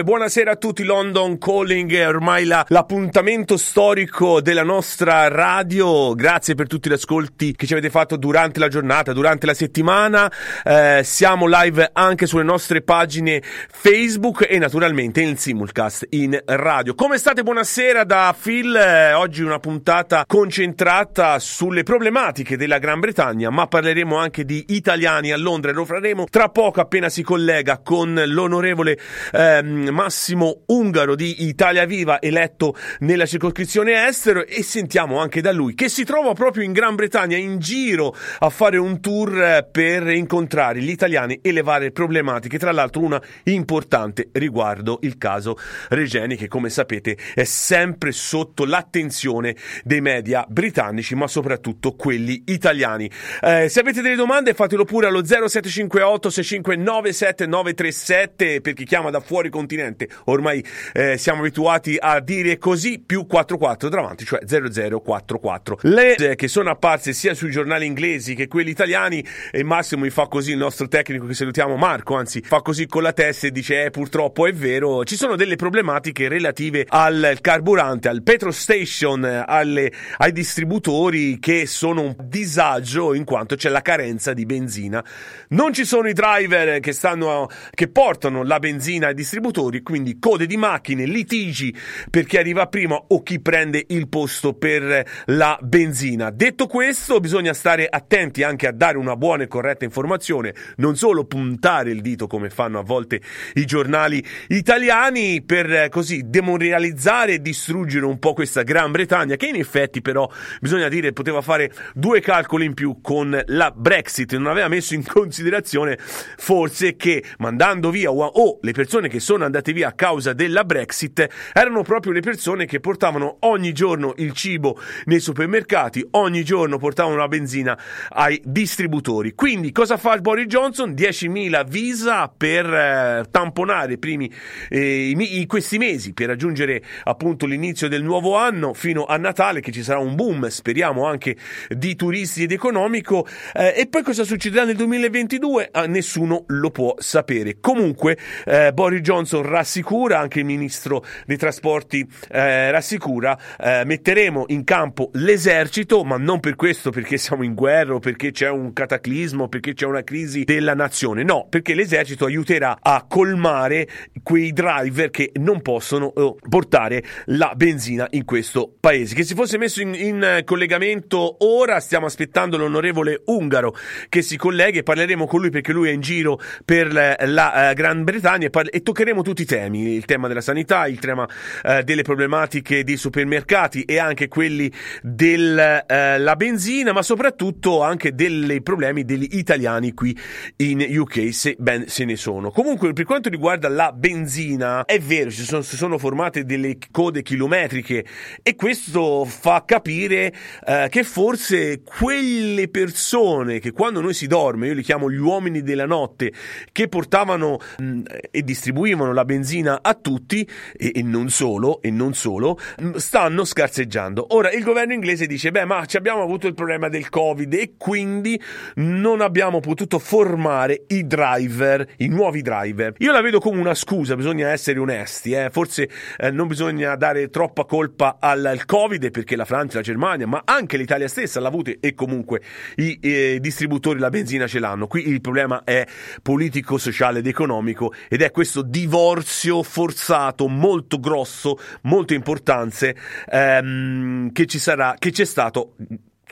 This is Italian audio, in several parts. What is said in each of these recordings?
Buonasera a tutti, London Calling è ormai la, l'appuntamento storico della nostra radio. Grazie per tutti gli ascolti che ci avete fatto durante la giornata, durante la settimana. Eh, siamo live anche sulle nostre pagine Facebook e naturalmente in simulcast in radio. Come state? Buonasera da Phil. Eh, oggi una puntata concentrata sulle problematiche della Gran Bretagna, ma parleremo anche di italiani a Londra e lo faremo tra poco appena si collega con l'onorevole ehm, Massimo Ungaro di Italia Viva eletto nella circoscrizione estero e sentiamo anche da lui che si trova proprio in Gran Bretagna in giro a fare un tour eh, per incontrare gli italiani e le varie problematiche, tra l'altro una importante riguardo il caso Regeni che come sapete è sempre sotto l'attenzione dei media britannici ma soprattutto quelli italiani. Eh, se avete delle domande fatelo pure allo 0758 659 7937 per chi chiama da fuori continente continente. Ormai eh, siamo abituati a dire così più 44 davanti, cioè 0044. Le eh, che sono apparse sia sui giornali inglesi che quelli italiani e Massimo mi fa così il nostro tecnico che salutiamo Marco, anzi fa così con la testa e dice eh, purtroppo è vero, ci sono delle problematiche relative al carburante, al petro station, alle, ai distributori che sono un disagio in quanto c'è la carenza di benzina. Non ci sono i driver che stanno che portano la benzina ai distributori motori, quindi code di macchine, litigi per chi arriva prima o chi prende il posto per la benzina. Detto questo, bisogna stare attenti anche a dare una buona e corretta informazione, non solo puntare il dito come fanno a volte i giornali italiani per così demoralizzare e distruggere un po' questa Gran Bretagna che in effetti però bisogna dire poteva fare due calcoli in più con la Brexit, non aveva messo in considerazione forse che mandando via o le persone che sono andate andate via a causa della Brexit erano proprio le persone che portavano ogni giorno il cibo nei supermercati, ogni giorno portavano la benzina ai distributori. Quindi cosa fa Boris Johnson? 10.000 visa per eh, tamponare primi, eh, i, questi mesi per raggiungere appunto l'inizio del nuovo anno fino a Natale che ci sarà un boom, speriamo anche di turisti ed economico eh, e poi cosa succederà nel 2022? Ah, nessuno lo può sapere. Comunque eh, Boris Johnson rassicura, anche il ministro dei trasporti eh, rassicura, eh, metteremo in campo l'esercito, ma non per questo perché siamo in guerra o perché c'è un cataclismo, perché c'è una crisi della nazione, no, perché l'esercito aiuterà a colmare quei driver che non possono eh, portare la benzina in questo paese. Che si fosse messo in, in collegamento ora, stiamo aspettando l'onorevole Ungaro che si colleghi e parleremo con lui perché lui è in giro per la, la uh, Gran Bretagna e, parla- e toccheremo tutti i temi, il tema della sanità, il tema eh, delle problematiche dei supermercati e anche quelli della eh, benzina, ma soprattutto anche dei problemi degli italiani qui in UK, se ben se ne sono. Comunque, per quanto riguarda la benzina, è vero, si sono, si sono formate delle code chilometriche e questo fa capire eh, che forse quelle persone che quando noi si dorme, io li chiamo gli uomini della notte, che portavano mh, e distribuivano la benzina a tutti e, e, non solo, e non solo, stanno scarseggiando. Ora il governo inglese dice: Beh, ma ci abbiamo avuto il problema del Covid e quindi non abbiamo potuto formare i driver, i nuovi driver. Io la vedo come una scusa, bisogna essere onesti, eh? forse eh, non bisogna dare troppa colpa al, al, Covid perché la Francia, la Germania, ma anche l'Italia stessa l'ha avuta e comunque i eh, distributori la benzina ce l'hanno. Qui il problema è politico, sociale ed economico ed è questo divorzio divorzio forzato molto grosso, molto importante ehm, che ci sarà, che c'è stato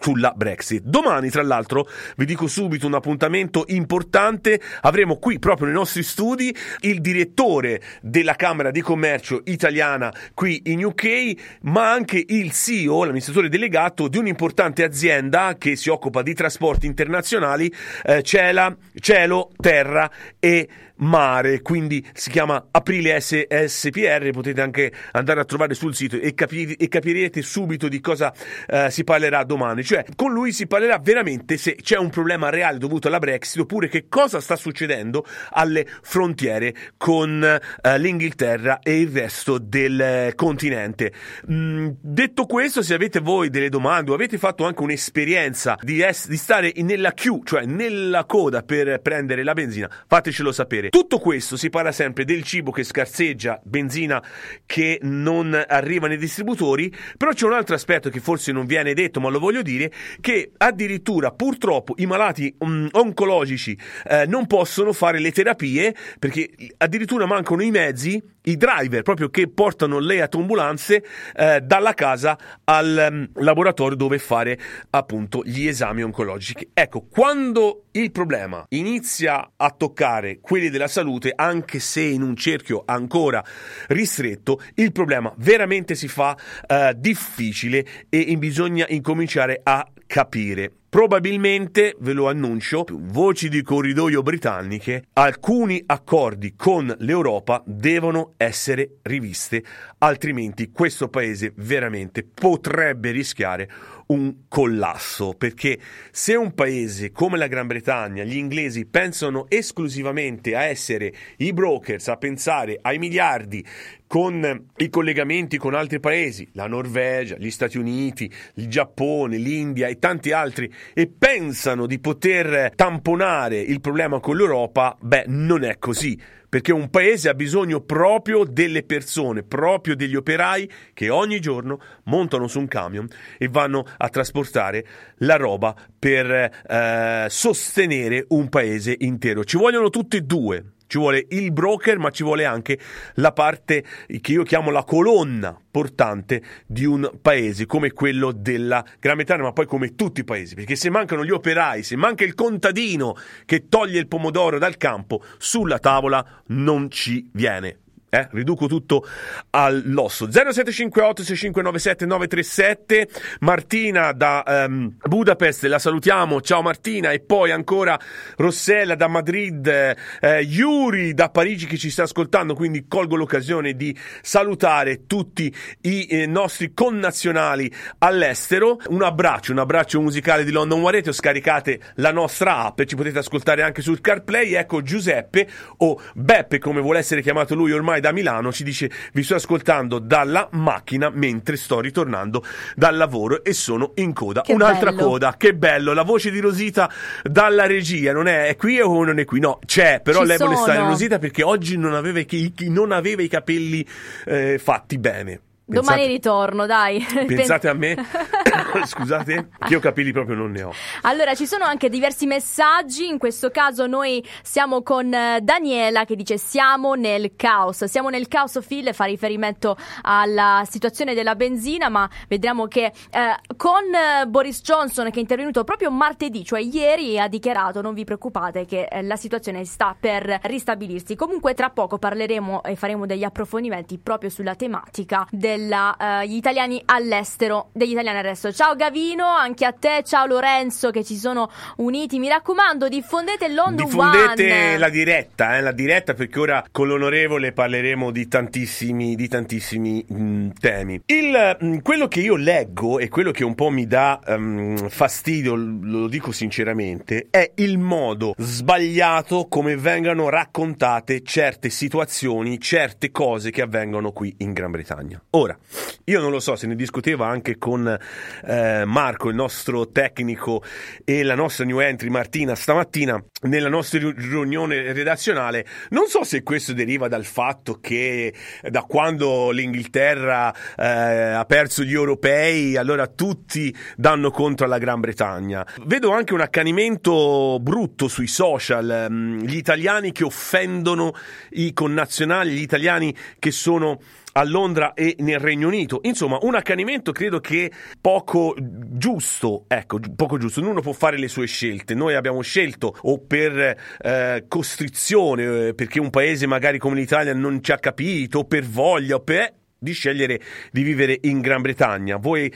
sulla Brexit. Domani, tra l'altro, vi dico subito un appuntamento importante. Avremo qui proprio nei nostri studi il direttore della Camera di Commercio italiana qui in UK, ma anche il CEO, l'amministratore delegato di un'importante azienda che si occupa di trasporti internazionali, eh, Ciela, Cielo, Terra e mare, quindi si chiama Aprile SPR, potete anche andare a trovare sul sito e, capire, e capirete subito di cosa eh, si parlerà domani, cioè con lui si parlerà veramente se c'è un problema reale dovuto alla Brexit oppure che cosa sta succedendo alle frontiere con eh, l'Inghilterra e il resto del eh, continente. Mm, detto questo, se avete voi delle domande o avete fatto anche un'esperienza di, es- di stare nella queue, cioè nella coda per prendere la benzina, fatecelo sapere Tutto questo si parla sempre del cibo che scarseggia, benzina che non arriva nei distributori, però c'è un altro aspetto che forse non viene detto, ma lo voglio dire, che addirittura purtroppo i malati um, oncologici eh, non possono fare le terapie perché addirittura mancano i mezzi, i driver proprio che portano le autoambulanze eh, dalla casa al um, laboratorio dove fare appunto gli esami oncologici. Ecco, quando il problema inizia a toccare quelli della salute, anche se in un cerchio ancora ristretto, il problema veramente si fa uh, difficile e bisogna incominciare a capire. Probabilmente, ve lo annuncio, voci di corridoio britanniche, alcuni accordi con l'Europa devono essere riviste, altrimenti questo paese veramente potrebbe rischiare un collasso, perché se un paese come la Gran Bretagna, gli inglesi pensano esclusivamente a essere i brokers, a pensare ai miliardi con i collegamenti con altri paesi, la Norvegia, gli Stati Uniti, il Giappone, l'India e tanti altri, e pensano di poter tamponare il problema con l'Europa, beh, non è così perché un paese ha bisogno proprio delle persone, proprio degli operai che ogni giorno montano su un camion e vanno a trasportare la roba per eh, sostenere un paese intero. Ci vogliono tutti e due ci vuole il broker, ma ci vuole anche la parte che io chiamo la colonna portante di un paese come quello della Gran Bretagna, ma poi come tutti i paesi, perché se mancano gli operai, se manca il contadino che toglie il pomodoro dal campo, sulla tavola non ci viene eh, riduco tutto all'osso. 0758 6597 937 Martina da um, Budapest la salutiamo. Ciao Martina. E poi ancora Rossella da Madrid. Eh, Yuri da Parigi che ci sta ascoltando quindi colgo l'occasione di salutare tutti i eh, nostri connazionali all'estero. Un abbraccio un abbraccio musicale di London Warete scaricate la nostra app ci potete ascoltare anche sul CarPlay. Ecco Giuseppe o Beppe come vuole essere chiamato lui ormai da Milano ci dice vi sto ascoltando dalla macchina mentre sto ritornando dal lavoro e sono in coda. Che Un'altra bello. coda, che bello, la voce di Rosita dalla regia, non è, è qui o non è qui? No, c'è, però ci lei sono. vuole stare Rosita perché oggi non aveva i, non aveva i capelli eh, fatti bene. Pensate, Domani ritorno, dai. Pensate a me. Scusate, che io capelli proprio non ne ho. Allora, ci sono anche diversi messaggi. In questo caso noi siamo con eh, Daniela che dice siamo nel caos. Siamo nel caos, Phil fa riferimento alla situazione della benzina, ma vediamo che eh, con eh, Boris Johnson che è intervenuto proprio martedì, cioè ieri, ha dichiarato non vi preoccupate che eh, la situazione sta per ristabilirsi. Comunque tra poco parleremo e faremo degli approfondimenti proprio sulla tematica degli uh, italiani all'estero, degli italiani all'estero. Ciao Gavino, anche a te, ciao Lorenzo che ci sono uniti. Mi raccomando, diffondete London diffondete One. la diretta, eh, la diretta perché ora con l'onorevole parleremo di tantissimi, di tantissimi mh, mm, temi. Il, mh, mm, quello che io leggo e quello che un po' mi dà um, fastidio, lo dico sinceramente, è il modo sbagliato come vengano raccontate certe situazioni, certe cose che avvengono qui in Gran Bretagna. Ora, io non lo so, se ne discuteva anche con eh, Marco, il nostro tecnico, e la nostra new entry Martina stamattina nella nostra riunione redazionale. Non so se questo deriva dal fatto che da quando l'Inghilterra eh, ha perso gli europei, allora tutti danno contro alla Gran Bretagna. Vedo anche un accanimento brutto sui social, mm, gli italiani che offendono i connazionali, gli italiani che sono a Londra e nel Regno Unito. Insomma, un accanimento credo che poco giusto, ecco, poco giusto. Ognuno può fare le sue scelte. Noi abbiamo scelto o per eh, costrizione, eh, perché un paese magari come l'Italia non ci ha capito, o per voglia, o per di scegliere di vivere in Gran Bretagna. Voi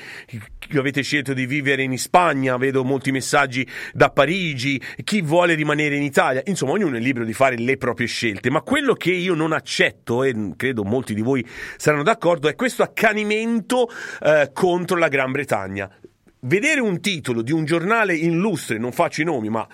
avete scelto di vivere in Spagna, vedo molti messaggi da Parigi, chi vuole rimanere in Italia, insomma ognuno è libero di fare le proprie scelte, ma quello che io non accetto e credo molti di voi saranno d'accordo è questo accanimento eh, contro la Gran Bretagna. Vedere un titolo di un giornale illustre, non faccio i nomi, ma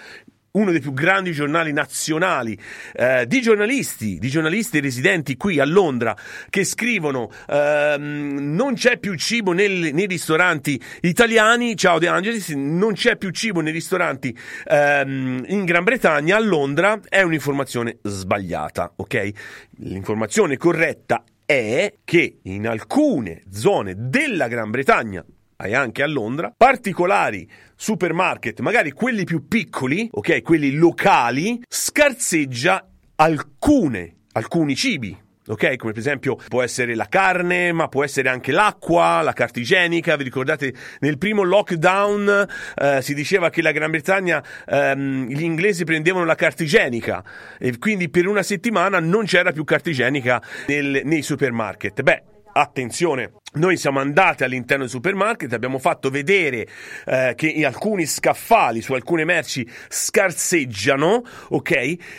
uno dei più grandi giornali nazionali, eh, di giornalisti, di giornalisti residenti qui a Londra che scrivono ehm, non c'è più cibo nel, nei ristoranti italiani, ciao De Angelis, non c'è più cibo nei ristoranti ehm, in Gran Bretagna, a Londra, è un'informazione sbagliata, ok? L'informazione corretta è che in alcune zone della Gran Bretagna, e anche a Londra, particolari supermarket, magari quelli più piccoli, ok, quelli locali, scarseggia alcune, alcuni cibi. Ok, come per esempio può essere la carne, ma può essere anche l'acqua, la carta igienica. Vi ricordate nel primo lockdown eh, si diceva che la Gran Bretagna ehm, gli inglesi prendevano la carta igienica e quindi per una settimana non c'era più carta igienica nel, nei supermarket. Beh, attenzione, noi siamo andati all'interno del supermarket, abbiamo fatto vedere eh, che alcuni scaffali su alcune merci scarseggiano, ok?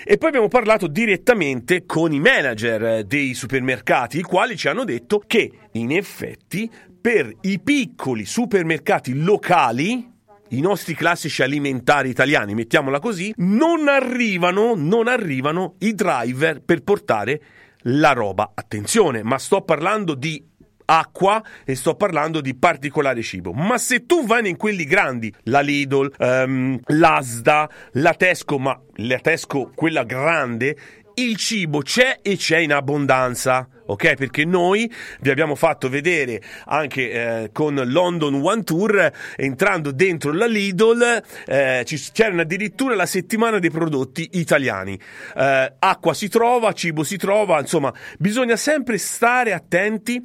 E poi abbiamo parlato direttamente con i manager eh, dei supermercati, i quali ci hanno detto che in effetti per i piccoli supermercati locali i nostri classici alimentari italiani, mettiamola così, non arrivano, non arrivano i driver per portare la roba. Attenzione, ma sto parlando di acqua e sto parlando di particolare cibo. Ma se tu vai in quelli grandi, la Lidl, um, l'Asda, la Tesco, ma la Tesco quella grande, il cibo c'è e c'è in abbondanza ok? Perché noi vi abbiamo fatto vedere anche eh, con London One Tour, entrando dentro la Lidl, eh, c'era addirittura la settimana dei prodotti italiani. Eh, acqua si trova, cibo si trova, insomma, bisogna sempre stare attenti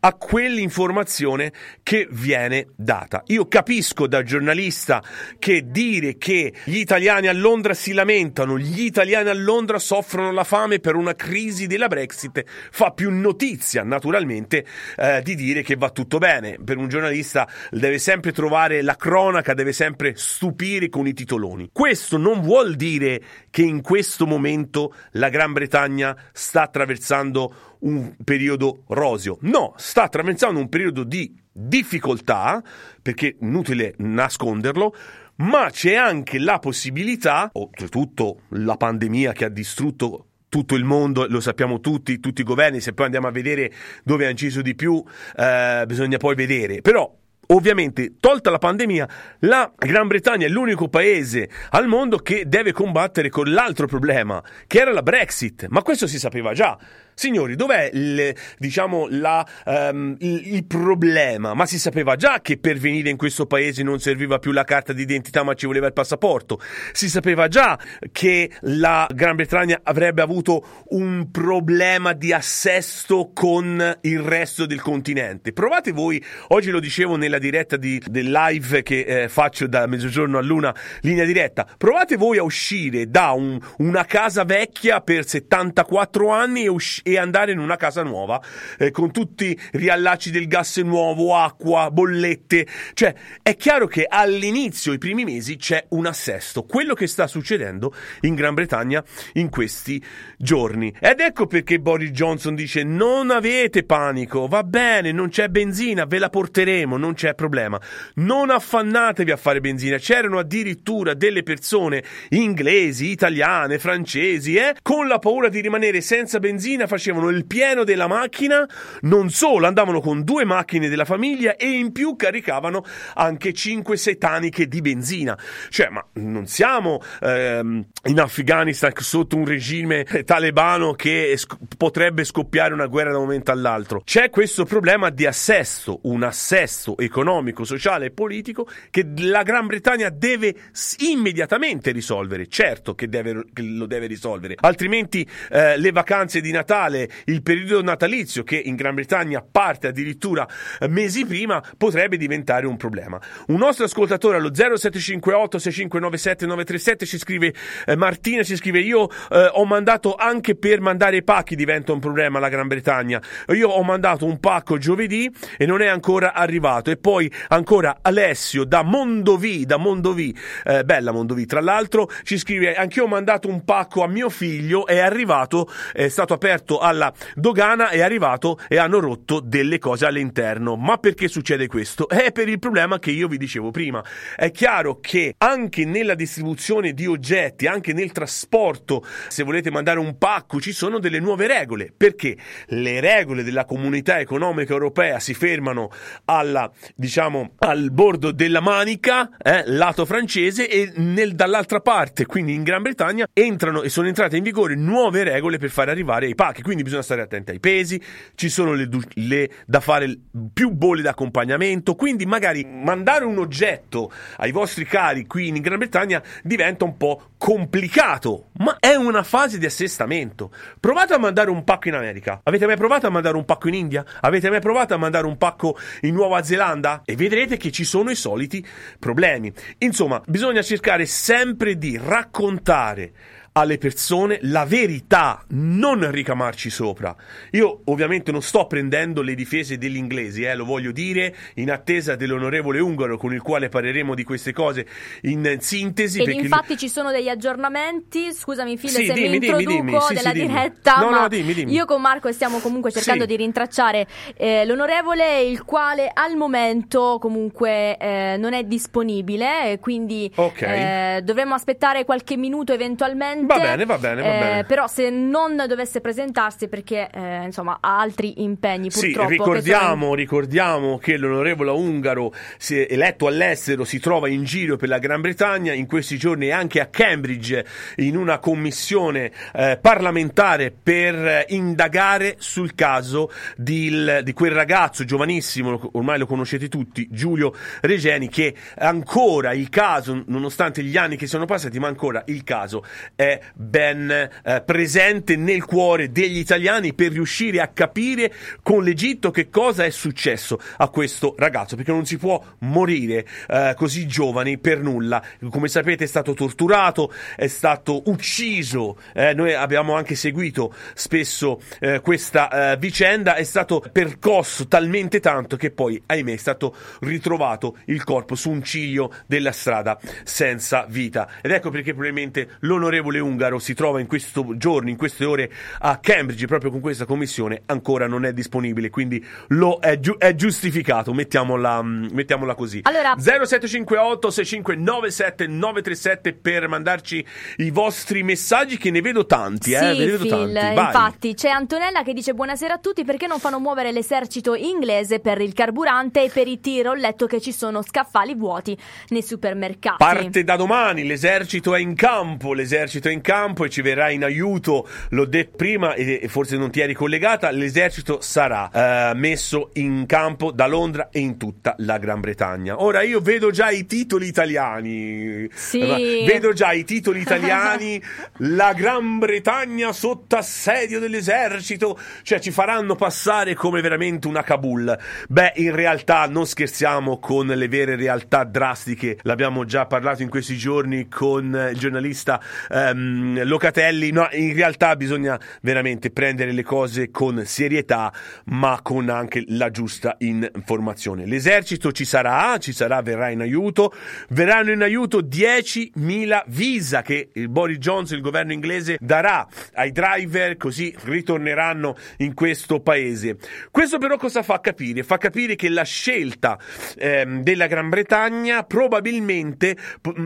a quell'informazione che viene data. Io capisco da giornalista che dire che gli italiani a Londra si lamentano, gli italiani a Londra soffrono la fame per una crisi della Brexit fa notizia, naturalmente, eh, di dire che va tutto bene. Per un giornalista deve sempre trovare la cronaca, deve sempre stupire con i titoloni. Questo non vuol dire che in questo momento la Gran Bretagna sta attraversando un periodo roseo. No, sta attraversando un periodo di difficoltà, perché inutile nasconderlo, ma c'è anche la possibilità, oltretutto la pandemia che ha distrutto tutto il mondo, lo sappiamo tutti, tutti i governi, se poi andiamo a vedere dove ha inciso di più, eh, bisogna poi vedere. Però Ovviamente, tolta la pandemia, la Gran Bretagna è l'unico paese al mondo che deve combattere con l'altro problema, che era la Brexit. Ma questo si sapeva già. Signori, dov'è il, diciamo, la, um, il, il, problema? Ma si sapeva già che per venire in questo paese non serviva più la carta d'identità, ma ci voleva il passaporto. Si sapeva già che la Gran Bretagna avrebbe avuto un problema di assesto con il resto del continente. Provate voi, oggi lo dicevo nella diretta di, del live che eh, faccio da mezzogiorno a luna, linea diretta, provate voi a uscire da un, una casa vecchia per 74 anni e uscire e andare in una casa nuova eh, con tutti i riallacci del gas nuovo, acqua, bollette. Cioè, è chiaro che all'inizio, i primi mesi, c'è un assesto. Quello che sta succedendo in Gran Bretagna in questi giorni. Ed ecco perché Boris Johnson dice: Non avete panico, va bene, non c'è benzina, ve la porteremo, non c'è problema. Non affannatevi a fare benzina. C'erano addirittura delle persone inglesi, italiane, francesi, eh, con la paura di rimanere senza benzina facevano il pieno della macchina, non solo andavano con due macchine della famiglia e in più caricavano anche 5-6 taniche di benzina. Cioè, ma non siamo ehm, in Afghanistan sotto un regime talebano che sc- potrebbe scoppiare una guerra da un momento all'altro. C'è questo problema di assesto, un assesto economico, sociale e politico che la Gran Bretagna deve immediatamente risolvere. Certo che, deve, che lo deve risolvere, altrimenti eh, le vacanze di Natale Natale, il periodo natalizio che in Gran Bretagna parte addirittura eh, mesi prima, potrebbe diventare un problema. Un nostro ascoltatore allo 0758 6597 937 ci scrive eh, Martina ci scrive io eh, ho mandato anche per mandare i pacchi diventa un problema la Gran Bretagna. Io ho mandato un pacco giovedì e non è ancora arrivato e poi ancora Alessio da Mondovì, da Mondovì, eh, bella Mondovì, tra l'altro ci scrive anch'io ho mandato un pacco a mio figlio, è arrivato, è stato aperto sotto alla dogana è arrivato e hanno rotto delle cose all'interno. Ma perché succede questo? È per il problema che io vi dicevo prima. È chiaro che anche nella distribuzione di oggetti, anche nel trasporto, se volete mandare un pacco, ci sono delle nuove regole. Perché le regole della comunità economica europea si fermano alla, diciamo, al bordo della manica, eh, lato francese, e nel, dall'altra parte, quindi in Gran Bretagna, entrano e sono entrate in vigore nuove regole per far arrivare i pacchi. Quindi bisogna stare attenti ai pesi, ci sono le, le da fare più bolle d'accompagnamento. Quindi magari mandare un oggetto ai vostri cari qui in Gran Bretagna diventa un po' complicato, ma è una fase di assestamento. Provate a mandare un pacco in America. Avete mai provato a mandare un pacco in India? Avete mai provato a mandare un pacco in Nuova Zelanda? E vedrete che ci sono i soliti problemi. Insomma, bisogna cercare sempre di raccontare alle persone la verità, non ricamarci sopra. Io ovviamente non sto prendendo le difese degli inglesi, eh, lo voglio dire, in attesa dell'onorevole Ungaro con il quale parleremo di queste cose in sintesi. Ed infatti ci sono degli aggiornamenti, scusami File sì, se dimmi, mi introduco dimmi, dimmi. Sì, della sì, diretta, no, ma no, io con Marco stiamo comunque cercando di rintracciare eh, l'onorevole, il quale al momento comunque eh, non è disponibile, e quindi Ok. eh, dovremmo aspettare qualche minuto eventualmente. Va bene, va bene, va Eh, bene. Però se non dovesse presentarsi perché eh, insomma ha altri impegni Sì, purtroppo. che ricordiamo, ricordiamo che l'onorevole Ungaro, eletto all'estero, si trova in giro per la Gran Bretagna, in questi giorni è anche a Cambridge in una commissione eh, parlamentare per eh, indagare sul caso di, il- di quel ragazzo giovanissimo, ormai lo conoscete tutti, Giulio Regeni, che ancora il caso, nonostante gli anni che sono passati, ma ancora il caso è ben eh, presente nel cuore degli italiani per riuscire a capire con l'Egitto che cosa è successo a questo ragazzo, perché non si può morire eh, così giovani per nulla. Come sapete è stato torturato, è stato ucciso, eh, noi abbiamo anche seguito spesso eh, questa eh, vicenda, è stato percosso talmente tanto che poi, ahimè, è stato ritrovato il corpo su un ciglio della strada senza vita. Ed ecco perché probabilmente l'onorevole Ungaro si trova in questo giorno, in queste ore a Cambridge, proprio con questa commissione, ancora non è disponibile, quindi lo è, giu- è giustificato, mettiamola, mm, mettiamola così. Allora- 0758 6597 937 per mandarci i vostri messaggi che ne vedo tanti, eh, Sì, ne vedo Phil, tanti. Infatti c'è Antonella che dice buonasera a tutti perché non fanno muovere l'esercito inglese per il carburante e per i tir ho letto che ci sono scaffali vuoti nei supermercati. Parte da domani, l'esercito è in campo, l'esercito è in campo e ci verrà in aiuto, l'ho detto prima e forse non ti eri collegata, l'esercito sarà eh, messo in campo da Londra e in tutta la Gran Bretagna. Ora io vedo già i titoli italiani, Sì. Vedo già i titoli italiani, la Gran Bretagna sotto assedio dell'esercito, cioè ci faranno passare come veramente una Kabul. Beh, in realtà non scherziamo con le vere realtà drastiche, l'abbiamo già parlato in questi giorni con il giornalista ehm, Locatelli, no, in realtà bisogna veramente prendere le cose con serietà, ma con anche la giusta informazione. L'esercito ci sarà, ci sarà, verrà in aiuto, verranno in aiuto 10.000 visa che il Boris Johnson, il governo inglese, darà ai driver, così ritorneranno in questo paese. Questo però cosa fa capire? Fa capire che la scelta ehm, della Gran Bretagna probabilmente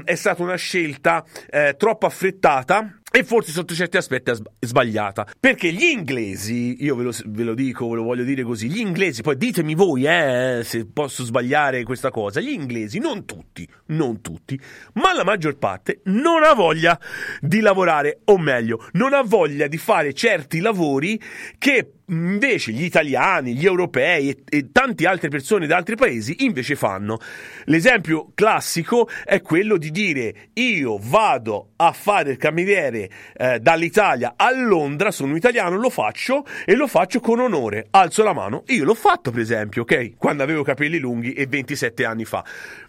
è stata una scelta eh, troppo affrettata там e forse sotto certi aspetti è sb- sbagliata. Perché gli inglesi, io ve lo, ve lo dico, ve lo voglio dire così, gli inglesi, poi ditemi voi eh, se posso sbagliare questa cosa, gli inglesi, non tutti, non tutti, ma la maggior parte non ha voglia di lavorare, o meglio, non ha voglia di fare certi lavori che invece gli italiani, gli europei e, e tante altre persone da altri paesi invece fanno. L'esempio classico è quello di dire io vado a fare il cameriere eh, dall'Italia a Londra, sono italiano, lo faccio e lo faccio con onore. Alzo la mano, io l'ho fatto per esempio, ok? Quando avevo capelli lunghi e 27 anni fa.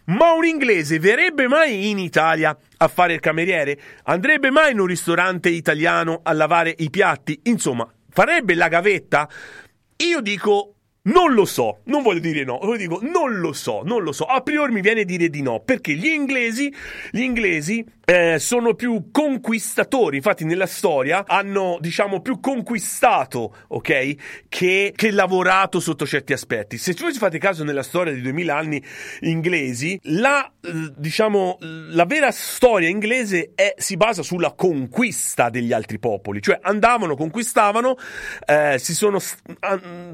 Ma un inglese verrebbe mai in Italia a fare il cameriere? Andrebbe mai in un ristorante italiano a lavare i piatti? Insomma, farebbe la gavetta? Io dico non lo so, non voglio dire no, io dico non lo so, non lo so. A priori mi viene a dire di no, perché gli inglesi, gli inglesi eh, sono più conquistatori, infatti nella storia hanno diciamo più conquistato, ok, che, che lavorato sotto certi aspetti. Se voi ci fate caso nella storia di 2000 anni inglesi, la eh, diciamo la vera storia inglese è, si basa sulla conquista degli altri popoli, cioè andavano, conquistavano, eh, si sono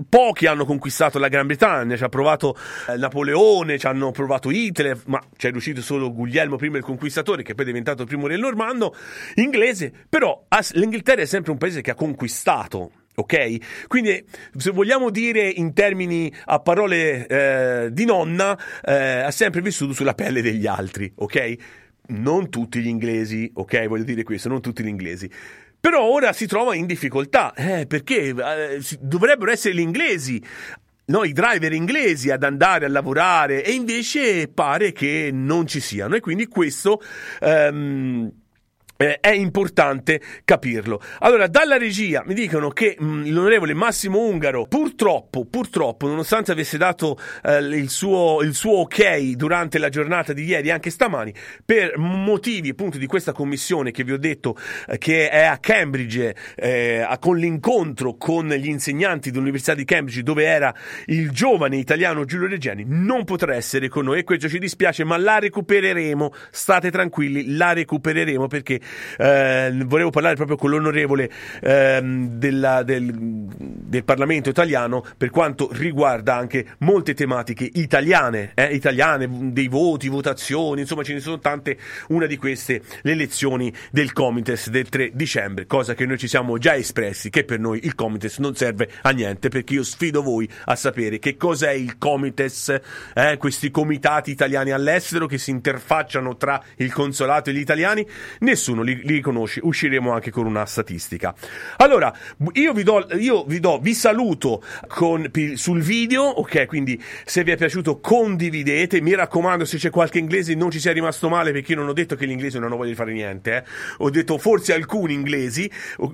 pochi hanno conquistato la Gran Bretagna, ci ha provato eh, Napoleone, ci hanno provato Hitler, ma ci è riuscito solo Guglielmo I il conquistatore che poi deve diventato primo re normanno inglese, però l'Inghilterra è sempre un paese che ha conquistato ok? Quindi, se vogliamo dire in termini a parole eh, di nonna, eh, ha sempre vissuto sulla pelle degli altri, ok? Non tutti gli inglesi, ok? Voglio dire questo, non tutti gli inglesi. Però ora si trova in difficoltà, eh, perché eh, dovrebbero essere gli inglesi no, i driver inglesi ad andare a lavorare e invece pare che non ci siano. E quindi questo um, eh, è importante capirlo. Allora, dalla regia mi dicono che mh, mm, l'onorevole Massimo Ungaro, purtroppo, purtroppo, nonostante avesse dato eh, il, suo, il, suo, ok durante la giornata di ieri, anche stamani, per motivi appunto di questa commissione che vi ho detto eh, che è a Cambridge, eh, con l'incontro con gli insegnanti dell'Università di Cambridge, dove era il giovane italiano Giulio Reggiani, non potrà essere con noi e questo ci dispiace, ma la recupereremo. State tranquilli, la recupereremo perché eh, volevo parlare proprio con l'onorevole eh, della, del, del, Parlamento italiano per quanto riguarda anche molte tematiche italiane, eh, italiane, dei voti, votazioni, insomma ce ne sono tante. Una di queste, le elezioni del Comites del 3 dicembre, cosa che noi ci siamo già espressi, che per noi il Comites non serve a niente, perché io sfido voi a sapere che cos'è il Comites, eh, questi comitati italiani all'estero che si interfacciano tra il consolato e gli italiani, nessuno nessuno li, li conosce, usciremo anche con una statistica. Allora, io vi do, io vi, do vi saluto con, sul video, ok? Quindi se vi è piaciuto condividete, mi raccomando se c'è qualche inglese non ci sia rimasto male perché io non ho detto che l'inglese non ha voglia di fare niente, eh? ho detto forse alcuni inglesi,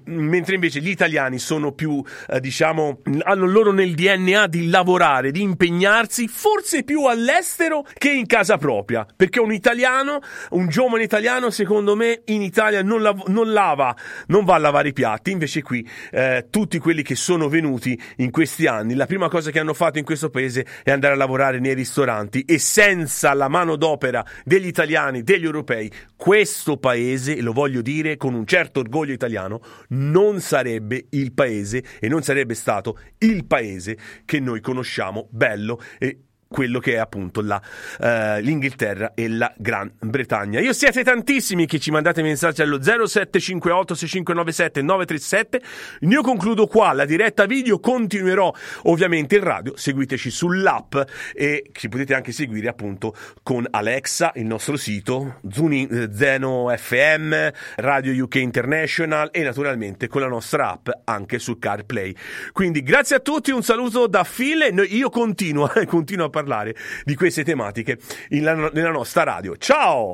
mentre invece gli italiani sono più, eh, diciamo, hanno loro nel DNA di lavorare, di impegnarsi, forse più all'estero che in casa propria, perché un italiano, un giovane italiano, secondo me, in Italia Italia non, lav- non, lava, non va a lavare i piatti, invece qui eh, tutti quelli che sono venuti in questi anni, la prima cosa che hanno fatto in questo paese è andare a lavorare nei ristoranti. E senza la mano d'opera degli italiani, degli europei, questo paese, e lo voglio dire con un certo orgoglio italiano, non sarebbe il paese e non sarebbe stato il paese che noi conosciamo bello e quello che è appunto la, uh, l'Inghilterra e la Gran Bretagna. Io siete tantissimi che ci mandate messaggi allo 0758 6597 937. Io concludo qua la diretta video, continuerò ovviamente in radio, seguiteci sull'app e ci potete anche seguire appunto con Alexa, il nostro sito, Zuni, eh, Zeno FM, Radio UK International e naturalmente con la nostra app anche su CarPlay. Quindi grazie a tutti, un saluto da Phil io continuo, continuo a parlare di queste tematiche nella nostra radio. Ciao!